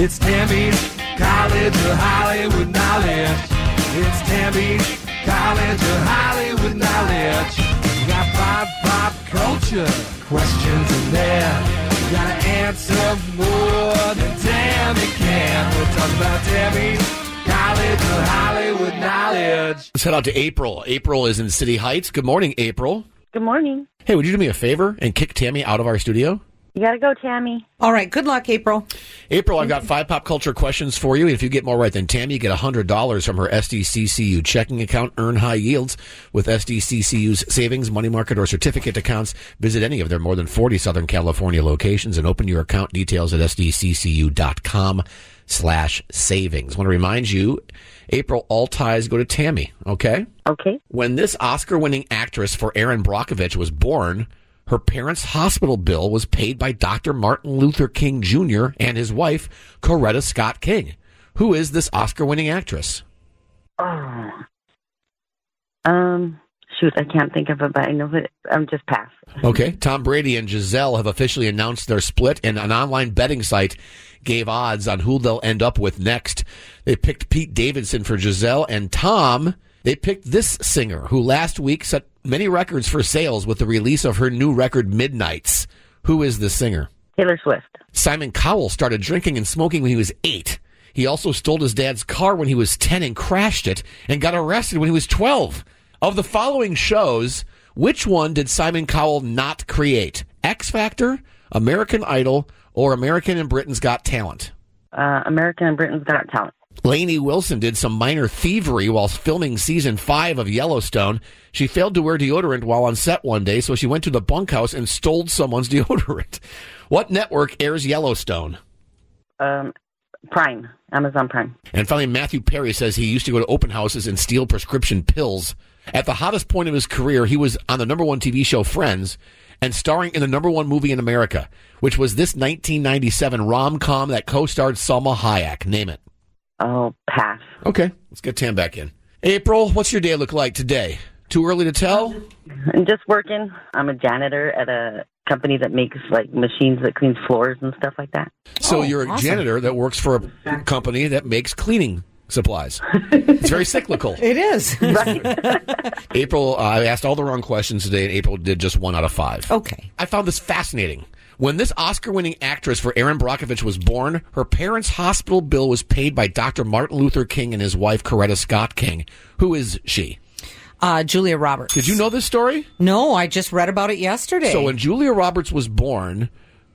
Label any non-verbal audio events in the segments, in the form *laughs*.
It's Tammy's College of Hollywood Knowledge. It's Tammy's College of Hollywood Knowledge. You got pop, pop culture questions in there. You gotta answer more than Tammy can. We're talking about Tammy's College of Hollywood Knowledge. Let's head out to April. April is in City Heights. Good morning, April. Good morning. Hey, would you do me a favor and kick Tammy out of our studio? You gotta go, Tammy. All right. Good luck, April. April, I've got five pop culture questions for you. If you get more right than Tammy, you get $100 from her SDCCU checking account. Earn high yields with SDCCU's savings, money market, or certificate accounts. Visit any of their more than 40 Southern California locations and open your account details at sdccu.com slash savings. want to remind you, April, all ties go to Tammy, okay? Okay. When this Oscar winning actress for Erin Brockovich was born, her parents' hospital bill was paid by Dr. Martin Luther King Jr. and his wife, Coretta Scott King. Who is this Oscar winning actress? Oh. Um. Shoot, I can't think of it, but I know that I'm just pass. Okay. Tom Brady and Gisele have officially announced their split, and an online betting site gave odds on who they'll end up with next. They picked Pete Davidson for Gisele, and Tom, they picked this singer who last week set many records for sales with the release of her new record, Midnights. Who is the singer? Taylor Swift. Simon Cowell started drinking and smoking when he was eight. He also stole his dad's car when he was 10 and crashed it and got arrested when he was 12. Of the following shows, which one did Simon Cowell not create? X Factor, American Idol, or American and Britain's Got Talent? Uh, American and Britain's Got Talent. Lainey Wilson did some minor thievery while filming season five of Yellowstone. She failed to wear deodorant while on set one day, so she went to the bunkhouse and stole someone's *laughs* deodorant. What network airs Yellowstone? Um, Prime. Amazon Prime. And finally, Matthew Perry says he used to go to open houses and steal prescription pills. At the hottest point of his career, he was on the number one TV show Friends and starring in the number one movie in America, which was this 1997 rom com that co starred Salma Hayek. Name it. Oh, pass. Okay, let's get Tam back in. April, what's your day look like today? Too early to tell? I'm just working. I'm a janitor at a company that makes like machines that cleans floors and stuff like that. So Oh, you're a awesome. janitor that works for a company that makes cleaning supplies. it's very cyclical. *laughs* It is. *laughs* Right. April, uh, I asked all the wrong questions today, and April did just one out of five. okay. I found this fascinating. When this Oscar winning actress for Erin Brockovich was born, her parents' hospital bill was paid by Dr. Martin Luther King and his wife, Coretta Scott King. Who is she? Uh, Julia Roberts. Did you know this story? No, I just read about it yesterday. So when Julia Roberts was born,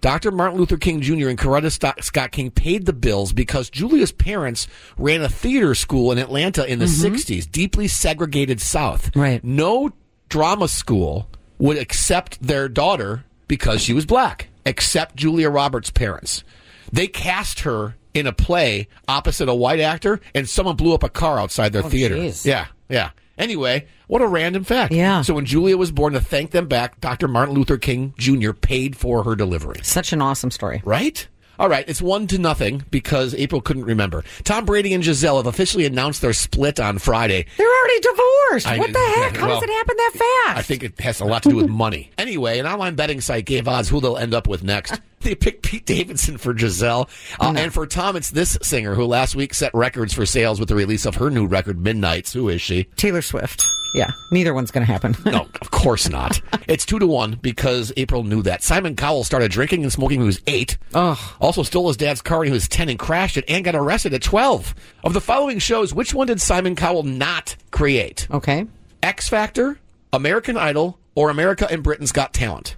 Dr. Martin Luther King Jr. and Coretta Scott King paid the bills because Julia's parents ran a theater school in Atlanta in the 60s, deeply segregated South. Right. No drama school would accept their daughter because she was black, except Julia Roberts' parents. They cast her in a play opposite a white actor, and someone blew up a car outside their oh, theater. jeez. Yeah, yeah. Anyway, what a random fact. Yeah. So when Julia was born, to thank them back, Dr. Martin Luther King Jr. paid for her delivery. Such an awesome story. Right? All right, it's one to nothing because April couldn't remember. Tom Brady and Gisele have officially announced their split on Friday. They're already divorced. I- what the heck? How well, does it happen that fast? I think it has a lot to do with money. *laughs* Anyway, an online betting site gave odds who they'll end up with next. *laughs* They picked Pete Davidson for Gisele. Uh, And for Tom, it's this singer who last week set records for sales with the release of her new record, Midnights. Who is she? Taylor Swift. Yeah, neither one's going to happen. *laughs* No, of course not. It's two to one because April knew that. Simon Cowell started drinking and smoking when he was eight. Ugh. Also stole his dad's car when he was 10 and crashed it and got arrested at 12. Of the following shows, which one did Simon Cowell not create? Okay. X Factor, American Idol, or America and Britain's Got Talent?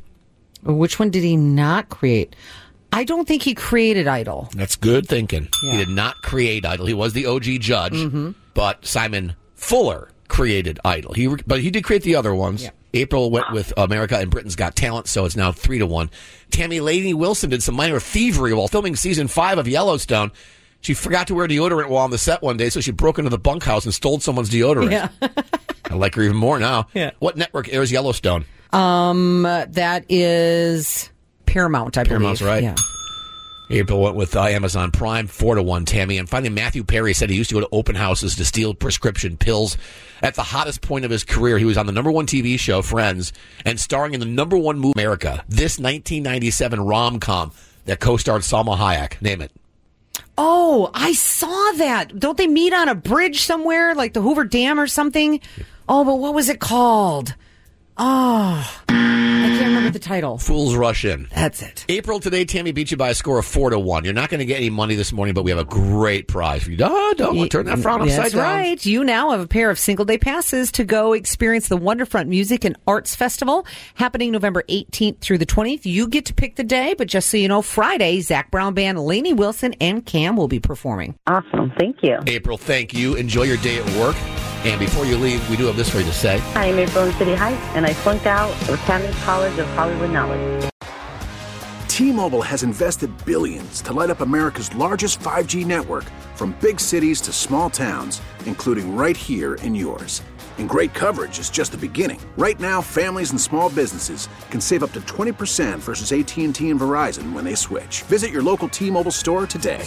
Which one did he not create? I don't think he created Idol. That's good thinking. He did not create Idol. He was the OG judge, mm-hmm. but Simon Fuller created Idol. He, but he did create the other ones. Yeah. April went with America and Britain's Got Talent, so it's now three to one. Tammy Lainey Wilson did some minor thievery while filming season five of Yellowstone. She forgot to wear deodorant while on the set one day, so she broke into the bunkhouse and stole someone's deodorant. Yeah. *laughs* I like her even more now. Yeah. What network airs Yellowstone? Um, that is Paramount, I Paramount's believe. right. Yeah. April went with uh, Amazon Prime, four to one, Tammy. And finally, Matthew Perry said he used to go to open houses to steal prescription pills. At the hottest point of his career, he was on the number one TV show, Friends, and starring in the number one movie, America. This 1997 rom com that co starred Salma Hayek. Name it. Oh, I saw that. Don't they meet on a bridge somewhere, like the Hoover Dam or something? Oh, but what was it called? Oh, I can't remember the title. Fools Rush In. That's it. April today, Tammy beat you by a score of four to one. You're not going to get any money this morning, but we have a great prize for you. Oh, don't turn that frown upside That's down. right. You now have a pair of single day passes to go experience the Wonderfront Music and Arts Festival happening November 18th through the 20th. You get to pick the day, but just so you know, Friday, Zac Brown Band, Lainey Wilson, and Cam will be performing. Awesome. Thank you. April, thank you. Enjoy your day at work. And before you leave, we do have this for you to say. I'm April in City Heights, and I flunked out of Tammy's College of Hollywood Knowledge. T-Mobile has invested billions to light up America's largest 5G network from big cities to small towns, including right here in yours. And great coverage is just the beginning. Right now, families and small businesses can save up to 20% versus AT&T and Verizon when they switch. Visit your local T-Mobile store today.